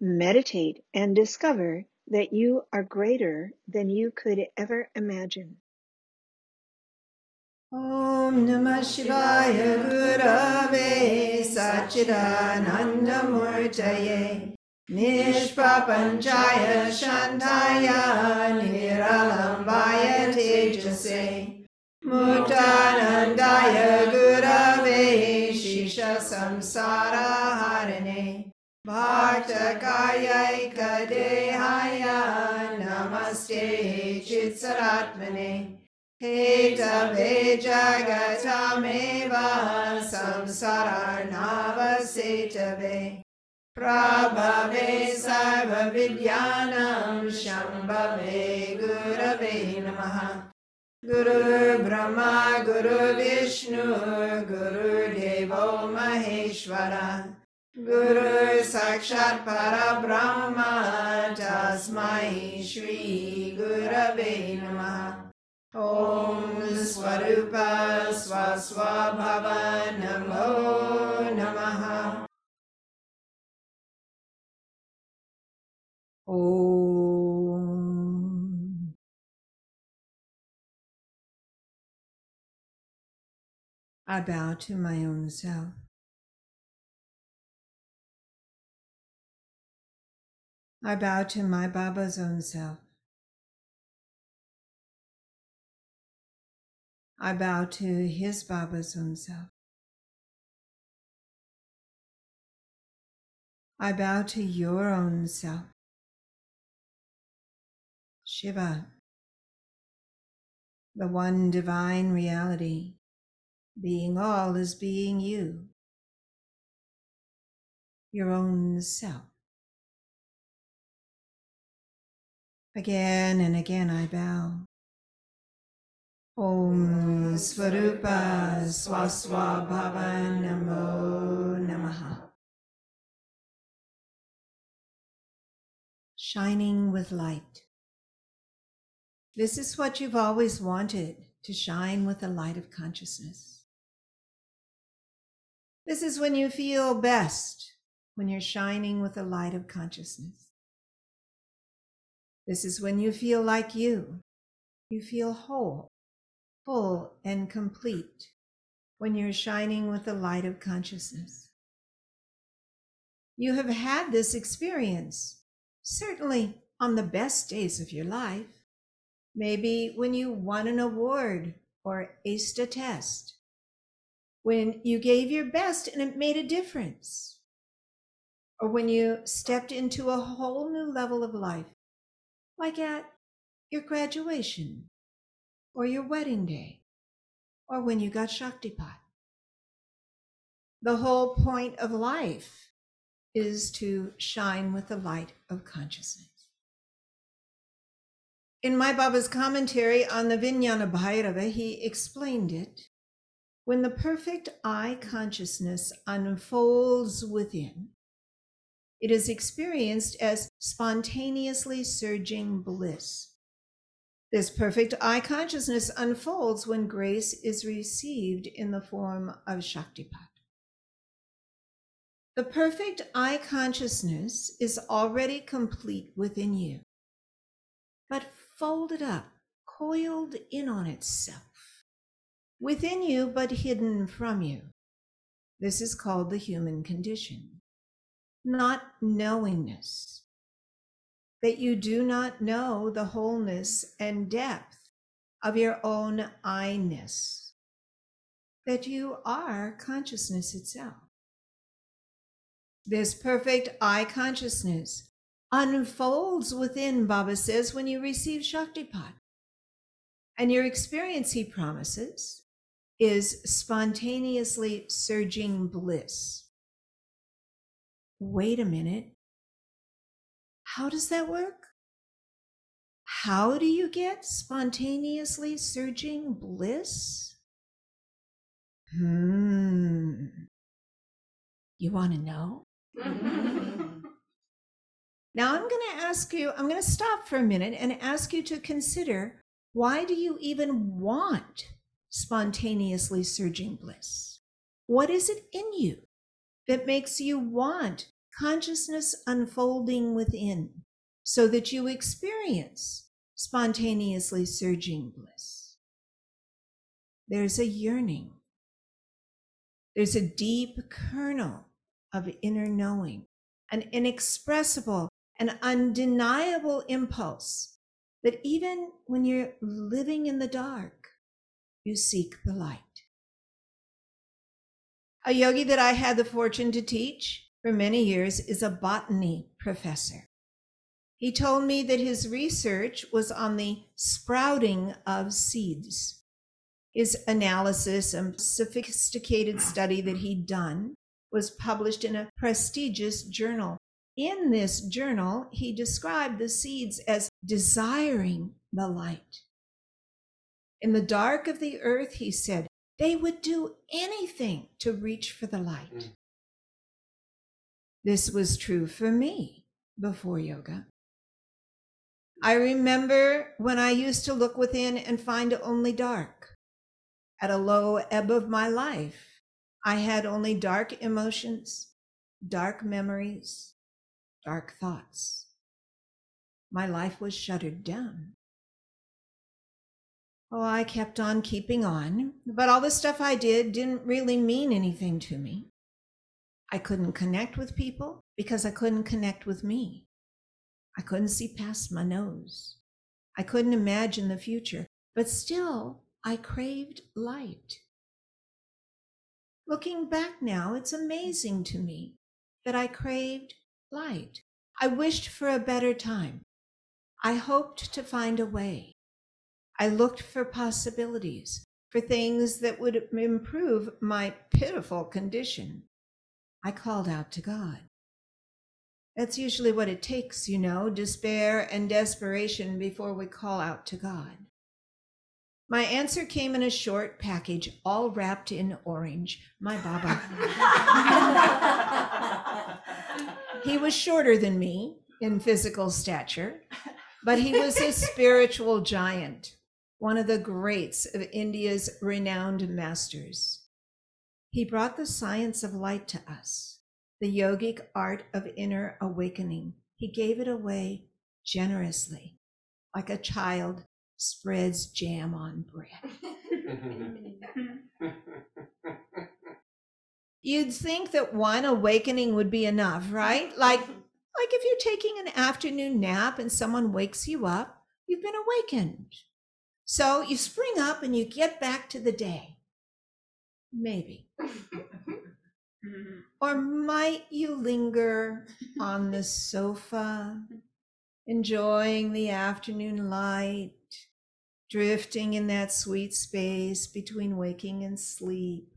Meditate and discover that you are greater than you could ever imagine. Om Namah Shivaya Gurave Satchidanandamurtaye Nishprapanchaya Shantaya Niralambaya Tejase Muktanandaya Gurave Shisha Samsara भाचकायैक नमस्ते चित्सरात्मने। हे च वे च गयामेव सर्वविद्यानां शम्भवे गुरवे नमः। गुरुर्ब्रह्मा गुरुविष्णु गुरुदेवो महेश्वरः। Guru Sakshat Parabrahma Tasmai Shri Gurave Namaha. Om Swarupa Swaswabhava Namo Namaha. Om. I bow to my own self. I bow to my Baba's own self. I bow to his Baba's own self. I bow to your own self. Shiva, the one divine reality, being all is being you, your own self. Again and again I bow. Om Swarupa Swaswabhava Namo Namaha. Shining with light. This is what you've always wanted to shine with the light of consciousness. This is when you feel best, when you're shining with the light of consciousness. This is when you feel like you. You feel whole, full, and complete when you're shining with the light of consciousness. You have had this experience, certainly on the best days of your life. Maybe when you won an award or aced a test, when you gave your best and it made a difference, or when you stepped into a whole new level of life, like at your graduation, or your wedding day, or when you got Shaktipat. The whole point of life is to shine with the light of consciousness. In my Baba's commentary on the Vijnana Bhairava, he explained it. When the perfect I consciousness unfolds within, it is experienced as spontaneously surging bliss. This perfect I consciousness unfolds when grace is received in the form of Shaktipat. The perfect I consciousness is already complete within you, but folded up, coiled in on itself, within you but hidden from you. This is called the human condition, not knowingness. that you do not know the wholeness and depth of your own I ness, that you are consciousness itself. This perfect I consciousness unfolds within, Baba says, when you receive Shaktipat. And your experience, he promises, is spontaneously surging bliss. Wait a minute. How does that work? How do you get spontaneously surging bliss? Hmm. You want to know? now I'm going to ask you, I'm going to stop for a minute and ask you to consider why do you even want spontaneously surging bliss? What is it in you that makes you want consciousness unfolding within so that you experience spontaneously surging bliss. There's a yearning. There's a deep kernel of inner knowing, an inexpressible and undeniable impulse that even when you're living in the dark, you seek the light. A yogi that I had the fortune to teach for many years is a botany professor. He told me that his research was on the sprouting of seeds. His analysis and sophisticated study that he'd done was published in a prestigious journal. In this journal, he described the seeds as desiring the light. In the dark of the earth, he said, they would do anything to reach for the light. Mm. This was true for me before yoga. I remember when I used to look within and find only dark. At a low ebb of my life, I had only dark emotions, dark memories, dark thoughts. My life was shuttered down. Oh, I kept on keeping on, but all the stuff I did didn't really mean anything to me. I couldn't connect with people because I couldn't connect with me. I couldn't see past my nose. I couldn't imagine the future, but still I craved light. Looking back now, it's amazing to me that I craved light. I wished for a better time. I hoped to find a way. I looked for possibilities, for things that would improve my pitiful condition. I called out to God. That's usually what it takes, you know, despair and desperation before we call out to God. My answer came in a short package, all wrapped in orange. My Baba. he was shorter than me in physical stature, but he was a spiritual giant, one of the greats of India's renowned masters. He brought the science of light to us, the yogic art of inner awakening. He gave it away generously, like a child spreads jam on bread. You'd think that one awakening would be enough, right? Like like if you're taking an afternoon nap and someone wakes you up, you've been awakened. So you spring up and you get back to the day. Maybe. Mm-hmm. or might you linger on the sofa, enjoying the afternoon light, drifting in that sweet space between waking and sleep,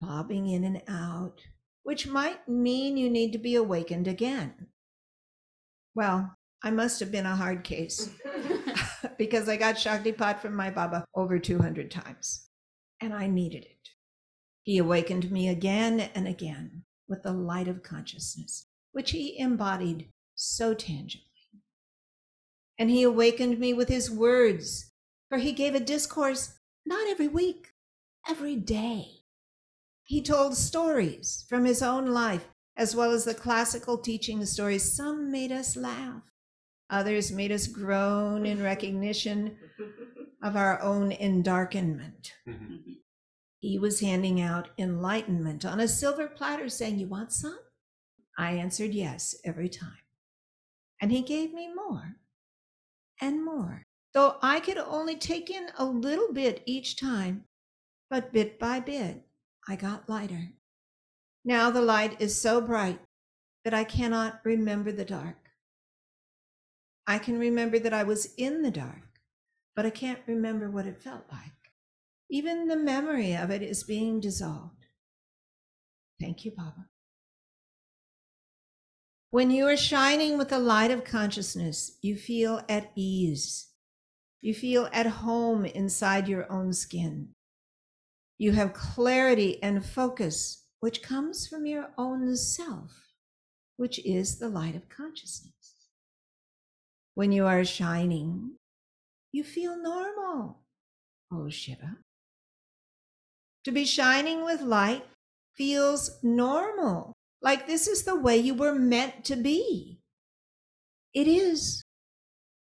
bobbing in and out, which might mean you need to be awakened again. Well, I must have been a hard case because I got Shaktipat from my Baba over 200 times and I needed it. He awakened me again and again with the light of consciousness, which he embodied so tangibly. And he awakened me with his words, for he gave a discourse not every week, every day. He told stories from his own life, as well as the classical teaching stories. Some made us laugh, others made us groan in recognition of our own endarkenment. Mm-hmm. He was handing out enlightenment on a silver platter, saying, You want some? I answered yes every time. And he gave me more and more, though I could only take in a little bit each time. But bit by bit, I got lighter. Now the light is so bright that I cannot remember the dark. I can remember that I was in the dark, but I can't remember what it felt like. Even the memory of it is being dissolved. Thank you, Baba. When you are shining with the light of consciousness, you feel at ease. You feel at home inside your own skin. You have clarity and focus, which comes from your own self, which is the light of consciousness. When you are shining, you feel normal. Oh, Shiva. To be shining with light feels normal, like this is the way you were meant to be. It is.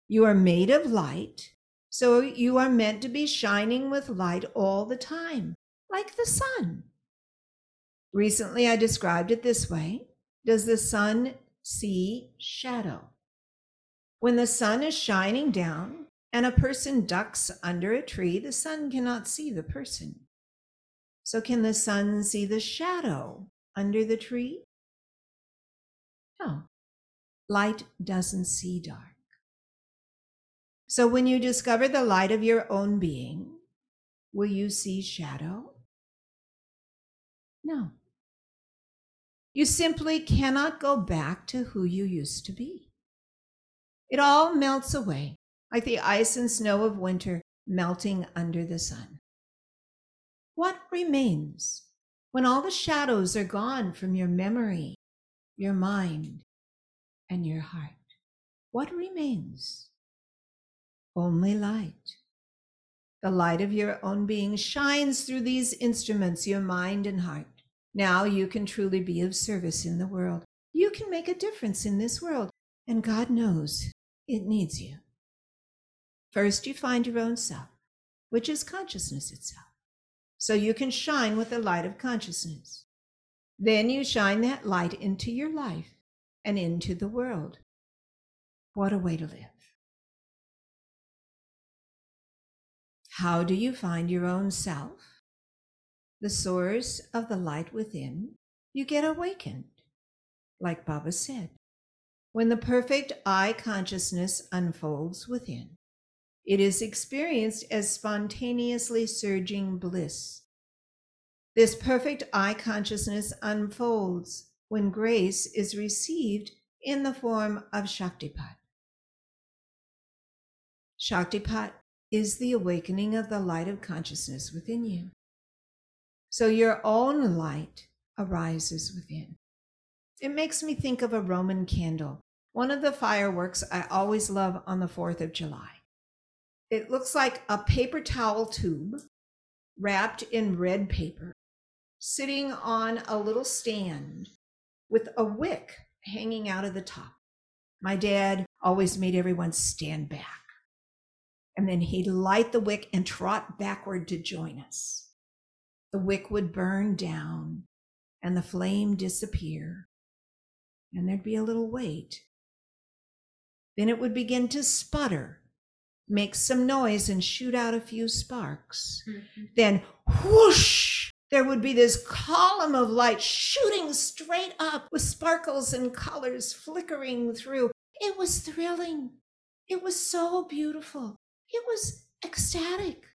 You are made of light, so you are meant to be shining with light all the time, like the sun. Recently, I described it this way Does the sun see shadow? When the sun is shining down and a person ducks under a tree, the sun cannot see the person. So, can the sun see the shadow under the tree? No, light doesn't see dark. So, when you discover the light of your own being, will you see shadow? No. You simply cannot go back to who you used to be. It all melts away like the ice and snow of winter melting under the sun. What remains when all the shadows are gone from your memory, your mind, and your heart? What remains? Only light. The light of your own being shines through these instruments, your mind and heart. Now you can truly be of service in the world. You can make a difference in this world, and God knows it needs you. First, you find your own self, which is consciousness itself so you can shine with the light of consciousness. Then you shine that light into your life and into the world. What a way to live. How do you find your own self? The source of the light within, you get awakened. Like Baba said, when the perfect I consciousness unfolds within, it is experienced as spontaneously surging bliss. This perfect I consciousness unfolds when grace is received in the form of Shaktipat. Shaktipat is the awakening of the light of consciousness within you. So your own light arises within. It makes me think of a Roman candle, one of the fireworks I always love on the 4th of July. It looks like a paper towel tube wrapped in red paper, sitting on a little stand with a wick hanging out of the top. My dad always made everyone stand back. And then he'd light the wick and trot backward to join us. The wick would burn down and the flame disappear. And there'd be a little wait. Then it would begin to sputter make some noise and shoot out a few sparks. Mm-hmm. Then whoosh, there would be this column of light shooting straight up with sparkles and colors flickering through. It was thrilling. It was so beautiful. It was ecstatic.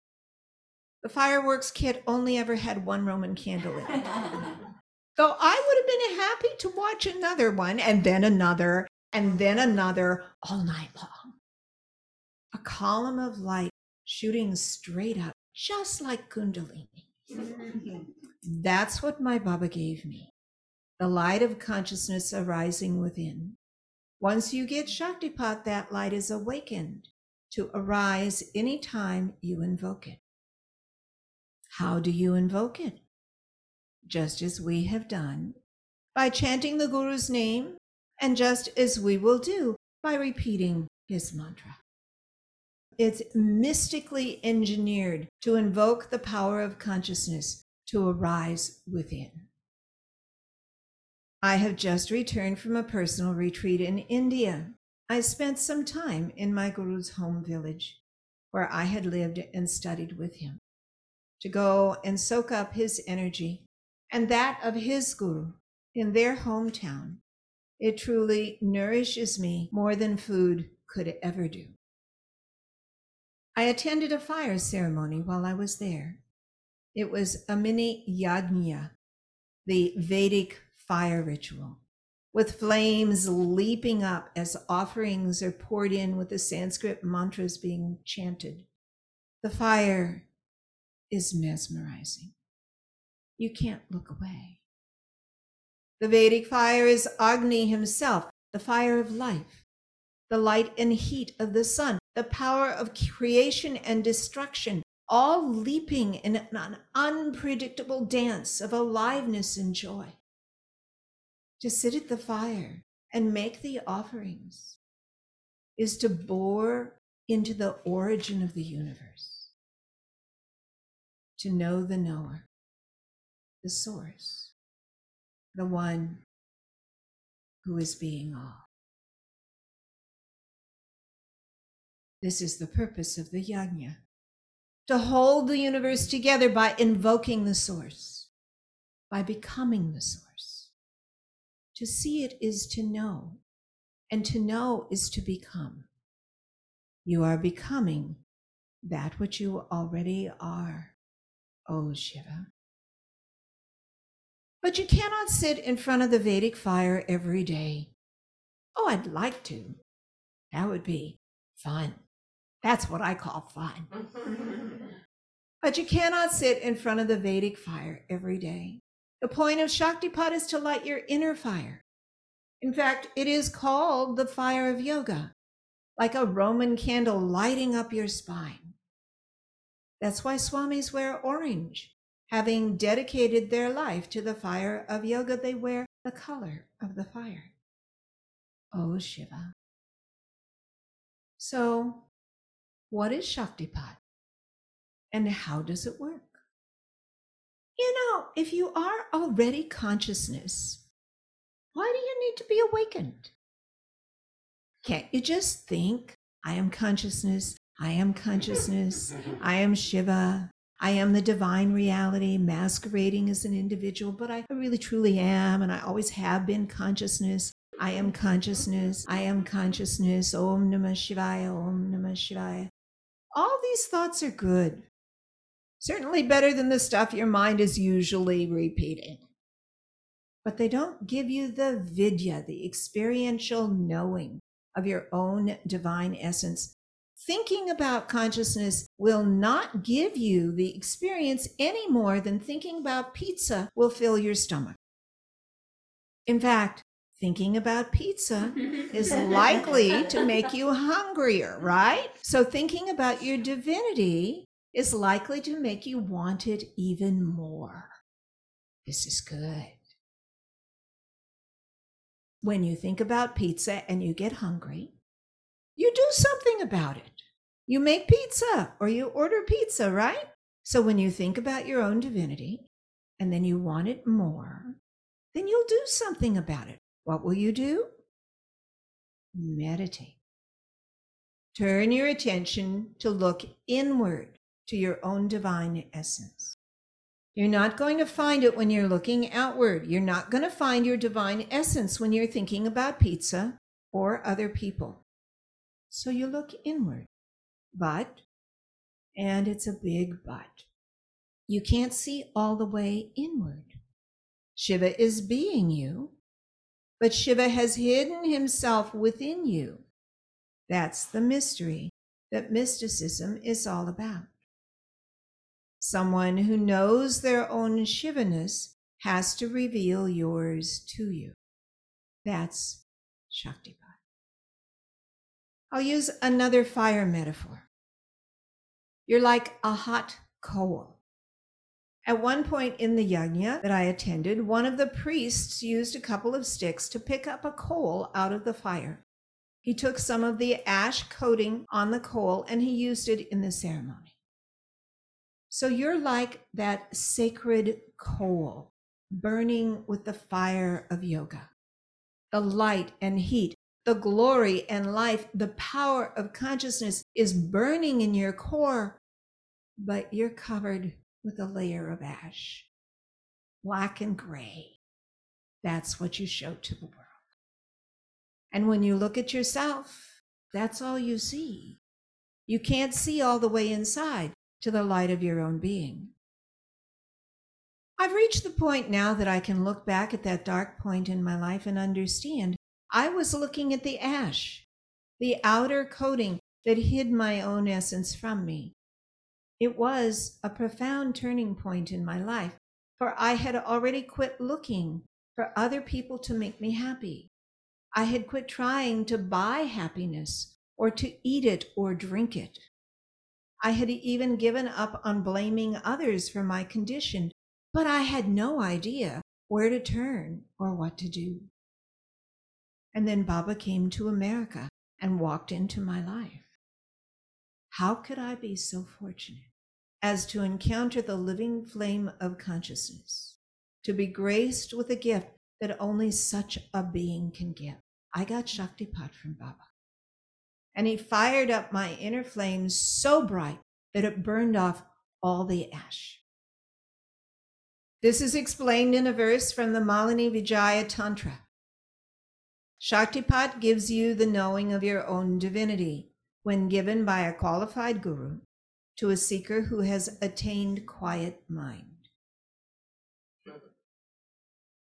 The fireworks kit only ever had one Roman candle in it. Though I would have been happy to watch another one and then another and then another all night long a column of light shooting straight up, just like Kundalini. That's what my Baba gave me the light of consciousness arising within. Once you get Shaktipat, that light is awakened to arise any time you invoke it. How do you invoke it? Just as we have done, by chanting the Guru's name, and just as we will do by repeating his mantra. It's mystically engineered to invoke the power of consciousness to arise within. I have just returned from a personal retreat in India, I spent some time in my guru's home village, where I had lived and studied with him, to go and soak up his energy and that of his guru in their hometown. It truly nourishes me more than food could ever do. I attended a fire ceremony while I was there. It was a mini yajna, the Vedic fire ritual, with flames leaping up as offerings are poured in with the Sanskrit mantras being chanted. The fire is mesmerizing. You can't look away. The Vedic fire is Agni himself, the fire of life, the light and heat of the sun, the power of creation and destruction, all leaping in an unpredictable dance of aliveness and joy. To sit at the fire and make the offerings is to bore into the origin of the universe, to know the knower, the source, the one who is being all. This is the purpose of the yajna to hold the universe together by invoking the source, by becoming the source. To see it is to know, and to know is to become. You are becoming that which you already are, O Shiva. But you cannot sit in front of the Vedic fire every day. Oh, I'd like to. That would be fun. That's what I call fun. but you cannot sit in front of the Vedic fire every day. The point of Shaktipat is to light your inner fire. In fact, it is called the fire of yoga, like a Roman candle lighting up your spine. That's why swamis wear orange. Having dedicated their life to the fire of yoga, they wear the color of the fire. Oh, Shiva. So, what is Shaktipat? And how does it work? You know, if you are already consciousness, why do you need to be awakened? Can't you just think, I am consciousness, I am consciousness, I am Shiva, I am the divine reality masquerading as an individual, but I really truly am, and I always have been consciousness. I am consciousness. I am consciousness. Om Namah Shivaya. Om Namah Shivaya. All these thoughts are good. Certainly better than the stuff your mind is usually repeating. But they don't give you the vidya, the experiential knowing of your own divine essence. Thinking about consciousness will not give you the experience any more than thinking about pizza will fill your stomach. In fact, thinking about pizza is likely to make you hungrier, right? So, thinking about your divinity is likely to make you want it even more. This is good. When you think about pizza and you get hungry, you do something about it. You make pizza or you order pizza, right? So, when you think about your own divinity and then you want it more, then you'll do something about it. What will you do? Meditate. Turn your attention to look inward to your own divine essence. You're not going to find it when you're looking outward. You're not going to find your divine essence when you're thinking about pizza or other people. So you look inward. But, and it's a big but, you can't see all the way inward. Shiva is being you, but Shiva has hidden himself within you. That's the mystery that mysticism is all about. Someone who knows their own Shivaness has to reveal yours to you. That's Shaktipat. I'll use another fire metaphor. You're like a hot coal. At one point in the yajna that I attended, one of the priests used a couple of sticks to pick up a coal out of the fire. He took some of the ash coating on the coal and he used it in the ceremony. So you're like that sacred coal burning with the fire of yoga. The light and heat, the glory and life, the power of consciousness is burning in your core, but you're covered with a layer of ash, black and gray. That's what you show to the world. And when you look at yourself, that's all you see. You can't see all the way inside to the light of your own being. I've reached the point now that I can look back at that dark point in my life and understand I was looking at the ash, the outer coating that hid my own essence from me. It was a profound turning point in my life, for I had already quit looking for other people to make me happy. I had quit trying to buy happiness or to eat it or drink it. I had even given up on blaming others for my condition, but I had no idea where to turn or what to do. And then Baba came to America and walked into my life. How could I be so fortunate as to encounter the living flame of consciousness, to be graced with a gift that only such a being can give? I got Shaktipat from Baba and he fired up my inner flame so bright that it burned off all the ash. This is explained in a verse from the Malini Vijaya Tantra. Shaktipat gives you the knowing of your own divinity when given by a qualified guru to a seeker who has attained quiet mind.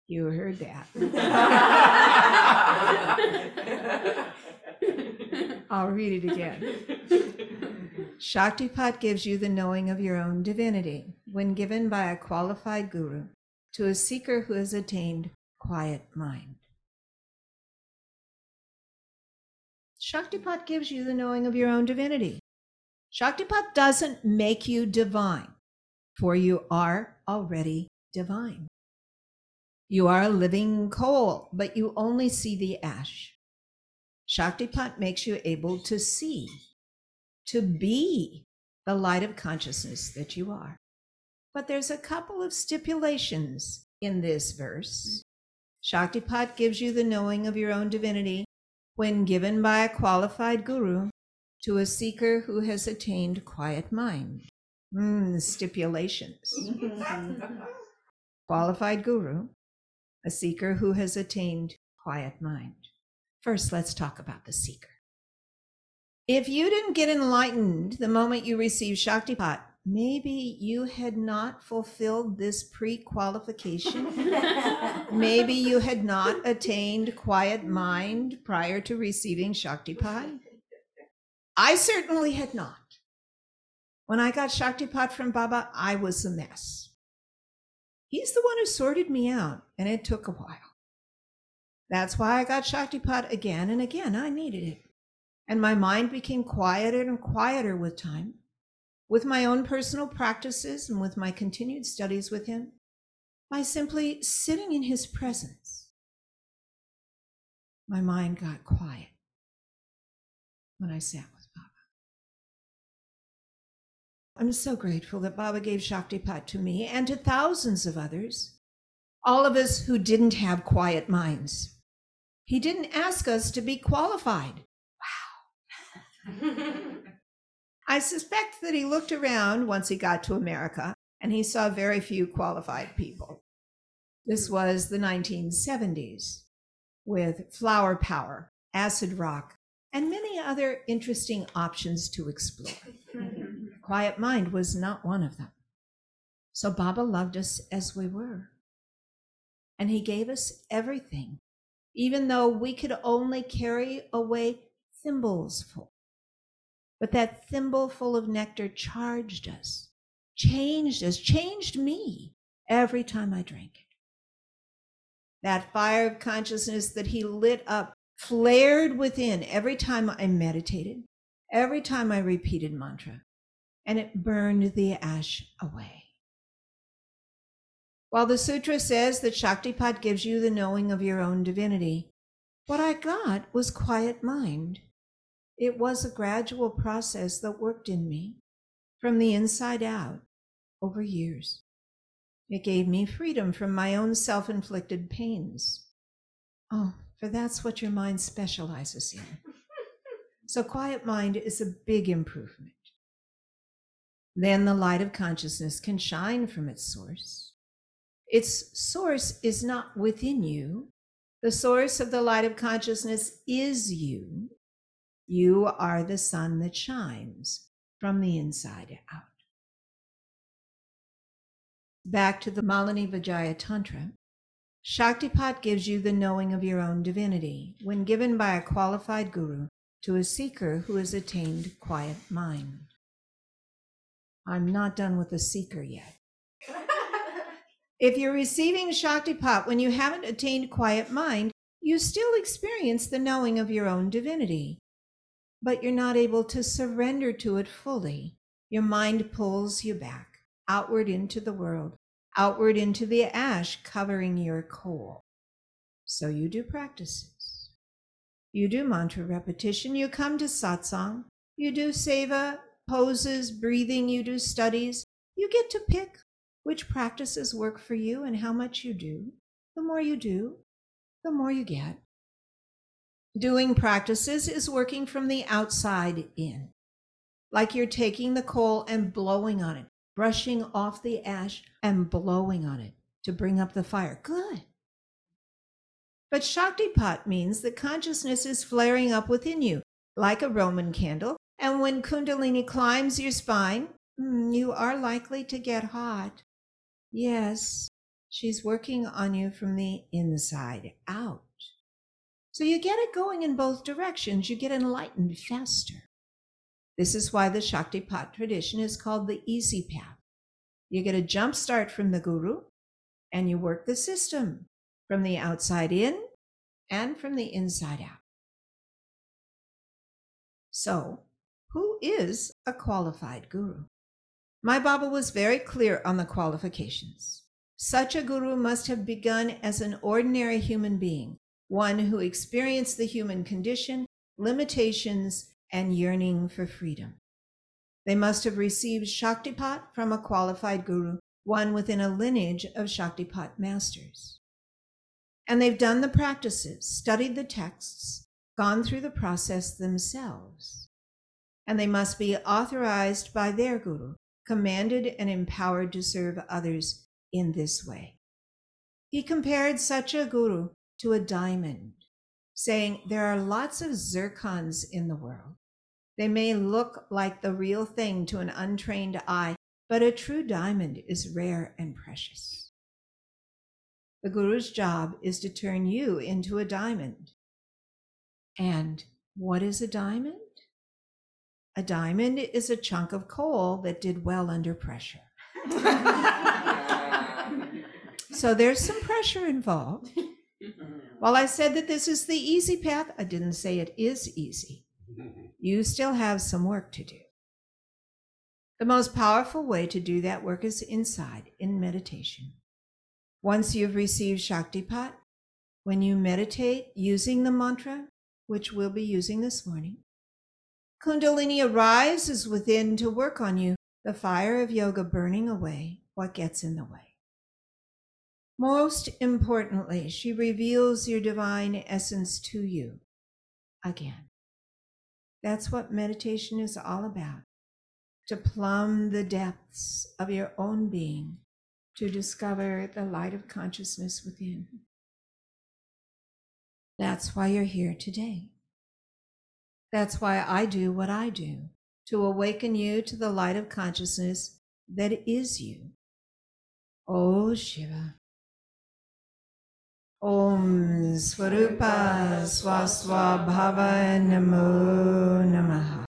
You heard that. I'll read it again. Shaktipat gives you the knowing of your own divinity when given by a qualified guru to a seeker who has attained quiet mind. Shaktipat gives you the knowing of your own divinity. Shaktipat doesn't make you divine, for you are already divine. You are a living coal, but you only see the ash. Shaktipat makes you able to see, to be the light of consciousness that you are. But there's a couple of stipulations in this verse. Shaktipat gives you the knowing of your own divinity when given by a qualified guru to a seeker who has attained quiet mind. Mm, stipulations. qualified guru, a seeker who has attained quiet mind. First, let's talk about the seeker. If you didn't get enlightened the moment you received Shaktipat, maybe you had not fulfilled this pre qualification. maybe you had not attained quiet mind prior to receiving Shaktipat. I certainly had not. When I got Shaktipat from Baba, I was a mess. He's the one who sorted me out, and it took a while. That's why I got Shaktipat again and again. I needed it. And my mind became quieter and quieter with time, with my own personal practices and with my continued studies with him, by simply sitting in his presence. My mind got quiet when I sat with Baba. I'm so grateful that Baba gave Shaktipat to me and to thousands of others, all of us who didn't have quiet minds. He didn't ask us to be qualified. Wow. I suspect that he looked around once he got to America and he saw very few qualified people. This was the 1970s with flower power, acid rock, and many other interesting options to explore. Quiet Mind was not one of them. So Baba loved us as we were. And he gave us everything even though we could only carry away thimbles full. But that thimble full of nectar charged us, changed us, changed me every time I drank it. That fire of consciousness that he lit up flared within every time I meditated, every time I repeated mantra, and it burned the ash away. While the sutra says that Shaktipat gives you the knowing of your own divinity, what I got was quiet mind. It was a gradual process that worked in me from the inside out over years. It gave me freedom from my own self inflicted pains. Oh, for that's what your mind specializes in. So, quiet mind is a big improvement. Then the light of consciousness can shine from its source. Its source is not within you. The source of the light of consciousness is you. You are the sun that shines from the inside out. Back to the Malini Vijaya Tantra. Shaktipat gives you the knowing of your own divinity when given by a qualified guru to a seeker who has attained quiet mind. I'm not done with the seeker yet. if you're receiving Shaktipat when you haven't attained quiet mind, you still experience the knowing of your own divinity, but you're not able to surrender to it fully. Your mind pulls you back outward into the world, outward into the ash covering your coal. So you do practices. You do mantra repetition. You come to satsang. You do seva, poses, breathing. You do studies. You get to pick which practices work for you and how much you do. The more you do, the more you get. Doing practices is working from the outside in, like you're taking the coal and blowing on it brushing off the ash and blowing on it to bring up the fire. Good. But Shaktipat means that consciousness is flaring up within you like a Roman candle. And when Kundalini climbs your spine, hmm, you are likely to get hot. Yes, she's working on you from the inside out. So you get it going in both directions. You get enlightened faster. This is why the Shaktipat tradition is called the easy path. You get a jump start from the guru and you work the system from the outside in and from the inside out. So, who is a qualified guru? My Baba was very clear on the qualifications. Such a guru must have begun as an ordinary human being, one who experienced the human condition, limitations, and yearning for freedom. They must have received Shaktipat from a qualified guru, one within a lineage of Shaktipat masters. And they've done the practices, studied the texts, gone through the process themselves. And they must be authorized by their guru, commanded and empowered to serve others in this way. He compared such a guru to a diamond, saying there are lots of zircons in the world, they may look like the real thing to an untrained eye, but a true diamond is rare and precious. The Guru's job is to turn you into a diamond. And what is a diamond? A diamond is a chunk of coal that did well under pressure. so there's some pressure involved. Mm-hmm. While I said that this is the easy path, I didn't say it is easy mm-hmm. you still have some work to do. The most powerful way to do that work is inside in meditation. Once you've received Shaktipat, when you meditate using the mantra, which we'll be using this morning, Kundalini arises within to work on you, the fire of yoga burning away what gets in the way. Most importantly, she reveals your divine essence to you again. That's what meditation is all about to plumb the depths of your own being, to discover the light of consciousness within. That's why you're here today. That's why I do what I do, to awaken you to the light of consciousness that is you. Oh Shiva. Om Swarupa Swaswabhava Namo Namaha.